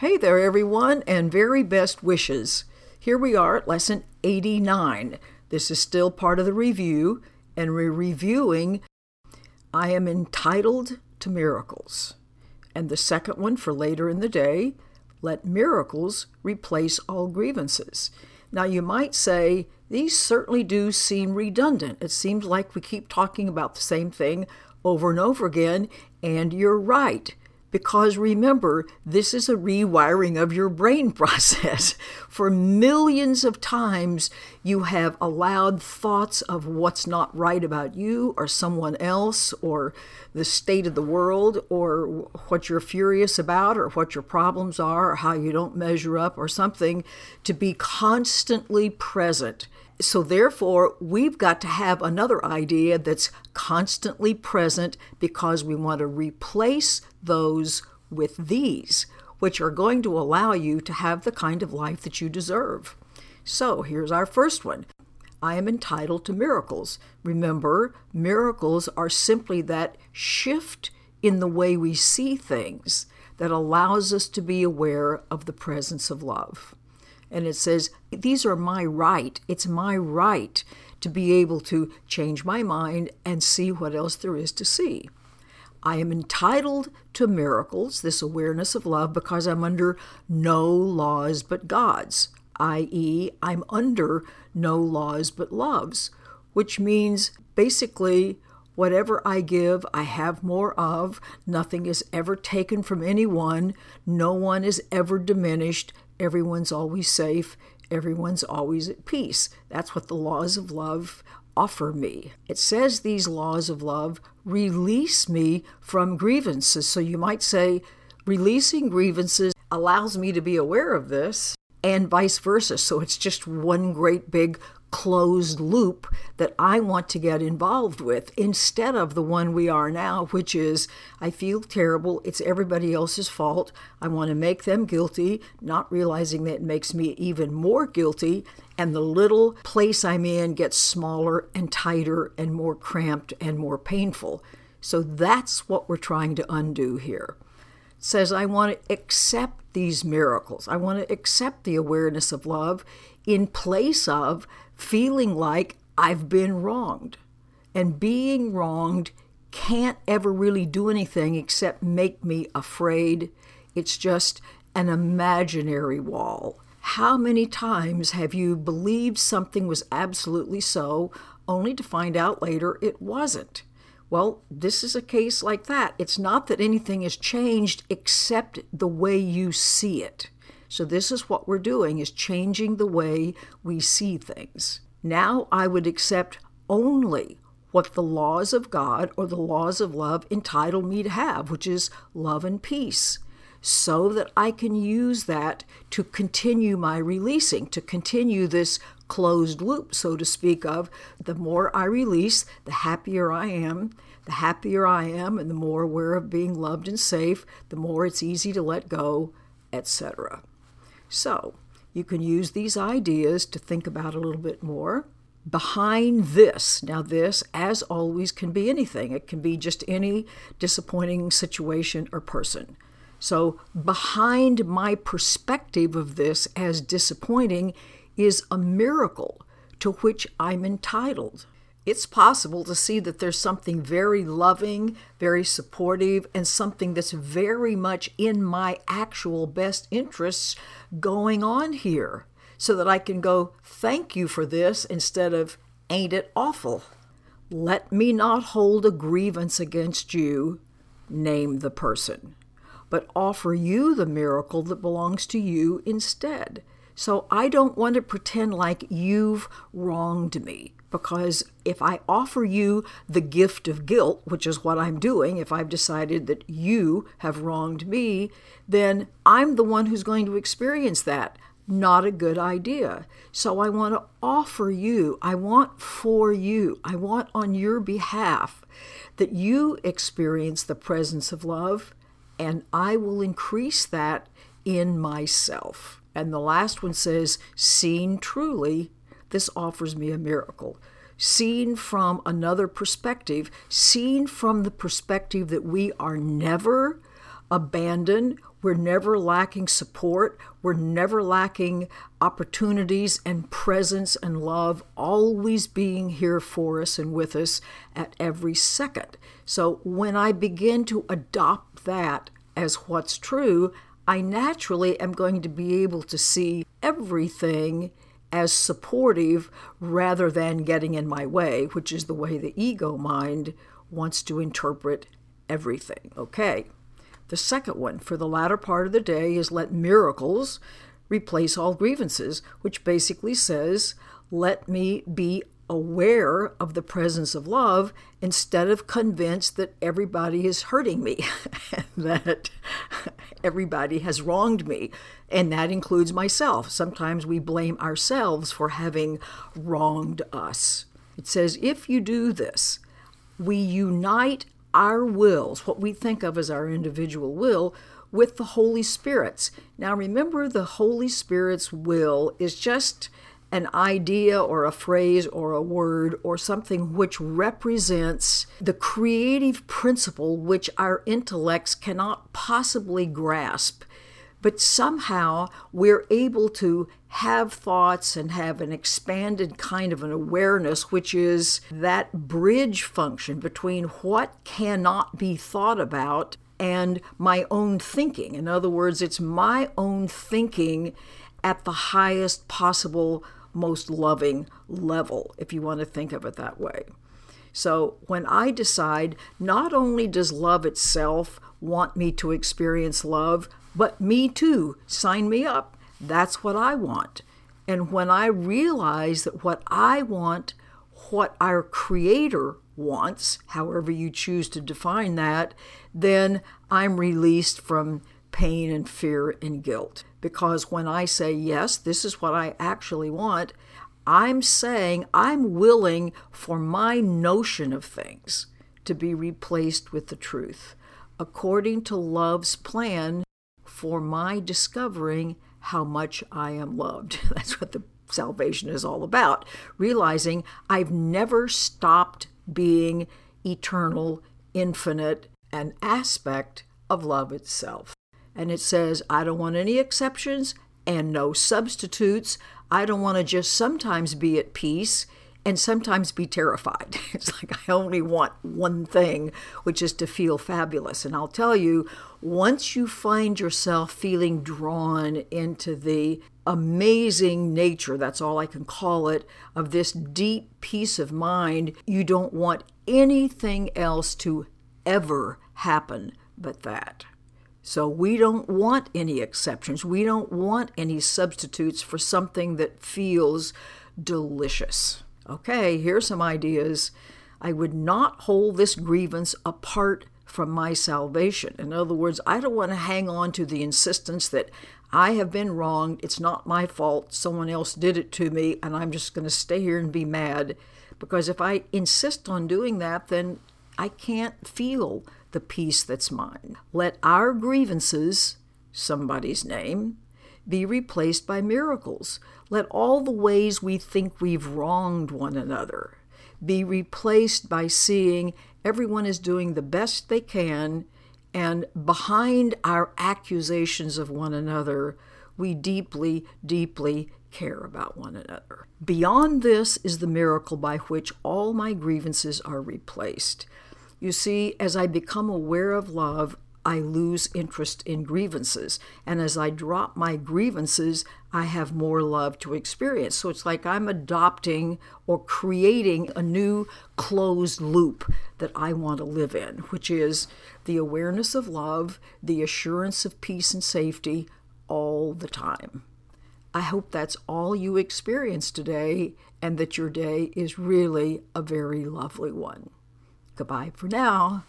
Hey there, everyone, and very best wishes. Here we are at lesson 89. This is still part of the review, and we're reviewing I am entitled to miracles. And the second one for later in the day, let miracles replace all grievances. Now, you might say, these certainly do seem redundant. It seems like we keep talking about the same thing over and over again, and you're right. Because remember, this is a rewiring of your brain process. For millions of times, you have allowed thoughts of what's not right about you or someone else or the state of the world or what you're furious about or what your problems are or how you don't measure up or something to be constantly present so, therefore, we've got to have another idea that's constantly present because we want to replace those with these, which are going to allow you to have the kind of life that you deserve. So, here's our first one I am entitled to miracles. Remember, miracles are simply that shift in the way we see things that allows us to be aware of the presence of love and it says, These are my right. It's my right to be able to change my mind and see what else there is to see. I am entitled to miracles, this awareness of love, because I'm under no laws but God's, i.e., I'm under no laws but love's, which means basically whatever I give, I have more of. Nothing is ever taken from anyone. No one is ever diminished everyone's always safe, everyone's always at peace. That's what the laws of love offer me. It says these laws of love release me from grievances. So you might say, releasing grievances allows me to be aware of this, and vice versa. So it's just one great big closed loop that I want to get involved with instead of the one we are now, which is I feel terrible. It's everybody else's fault. I want to make them guilty, not realizing that it makes me even more guilty. And the little place I'm in gets smaller and tighter and more cramped and more painful. So that's what we're trying to undo here. Says, I want to accept these miracles. I want to accept the awareness of love in place of feeling like I've been wronged. And being wronged can't ever really do anything except make me afraid. It's just an imaginary wall. How many times have you believed something was absolutely so, only to find out later it wasn't? Well, this is a case like that. It's not that anything has changed except the way you see it. So this is what we're doing is changing the way we see things. Now I would accept only what the laws of God or the laws of love entitle me to have, which is love and peace, so that I can use that to continue my releasing, to continue this closed loop, so to speak, of the more I release, the happier I am. The happier I am, and the more aware of being loved and safe, the more it's easy to let go, etc. So, you can use these ideas to think about a little bit more. Behind this, now, this, as always, can be anything. It can be just any disappointing situation or person. So, behind my perspective of this as disappointing is a miracle to which I'm entitled it's possible to see that there's something very loving, very supportive, and something that's very much in my actual best interests going on here so that I can go, thank you for this instead of, ain't it awful? Let me not hold a grievance against you, name the person, but offer you the miracle that belongs to you instead. So I don't want to pretend like you've wronged me because if I offer you the gift of guilt, which is what I'm doing, if I've decided that you have wronged me, then I'm the one who's going to experience that. Not a good idea. So I want to offer you, I want for you, I want on your behalf that you experience the presence of love, and I will increase that in myself. And the last one says, seen truly this offers me a miracle. Seen from another perspective, seen from the perspective that we are never abandoned, We're never lacking support. We're never lacking opportunities and presence and love, always being here for us and with us at every second. So when I begin to adopt that as what's true, I naturally am going to be able to see everything as supportive rather than getting in my way, which is the way the ego mind wants to interpret everything. Okay. The second one for the latter part of the day is let miracles replace all grievances, which basically says, let me be aware of the presence of love instead of convinced that everybody is hurting me, that everybody has wronged me, and that includes myself. Sometimes we blame ourselves for having wronged us. It says, if you do this, we unite our wills, what we think of as our individual will, with the Holy Spirit's. Now remember, the Holy Spirit's will is just an idea or a phrase or a word or something which represents the creative principle which our intellects cannot possibly grasp. But somehow we're able to have thoughts and have an expanded kind of an awareness, which is that bridge function between what cannot be thought about and my own thinking. In other words, it's my own thinking at the highest possible most loving level, if you want to think of it that way. So when I decide, not only does love itself want me to experience love, but me too, sign me up. That's what I want. And when I realize that what I want, what our Creator wants, however you choose to define that, then I'm released from pain and fear and guilt. Because when I say, yes, this is what I actually want, I'm saying I'm willing for my notion of things to be replaced with the truth, according to love's plan for my discovering how much I am loved. That's what the salvation is all about. Realizing I've never stopped being eternal, infinite, an aspect of love itself and it says, I don't want any exceptions and no substitutes. I don't want to just sometimes be at peace and sometimes be terrified. It's like I only want one thing, which is to feel fabulous. And I'll tell you, once you find yourself feeling drawn into the amazing nature, that's all I can call it, of this deep peace of mind, you don't want anything else to ever happen but that. So we don't want any exceptions. We don't want any substitutes for something that feels delicious. Okay, here's some ideas. I would not hold this grievance apart from my salvation. In other words, I don't want to hang on to the insistence that I have been wronged, it's not my fault, someone else did it to me, and I'm just going to stay here and be mad. Because if I insist on doing that, then I can't feel the peace that's mine. Let our grievances, somebody's name, be replaced by miracles. Let all the ways we think we've wronged one another be replaced by seeing everyone is doing the best they can, and behind our accusations of one another, we deeply, deeply care about one another. Beyond this is the miracle by which all my grievances are replaced. You see, as I become aware of love, I lose interest in grievances. And as I drop my grievances, I have more love to experience. So it's like I'm adopting or creating a new closed loop that I want to live in, which is the awareness of love, the assurance of peace and safety all the time. I hope that's all you experience today and that your day is really a very lovely one. Goodbye for now.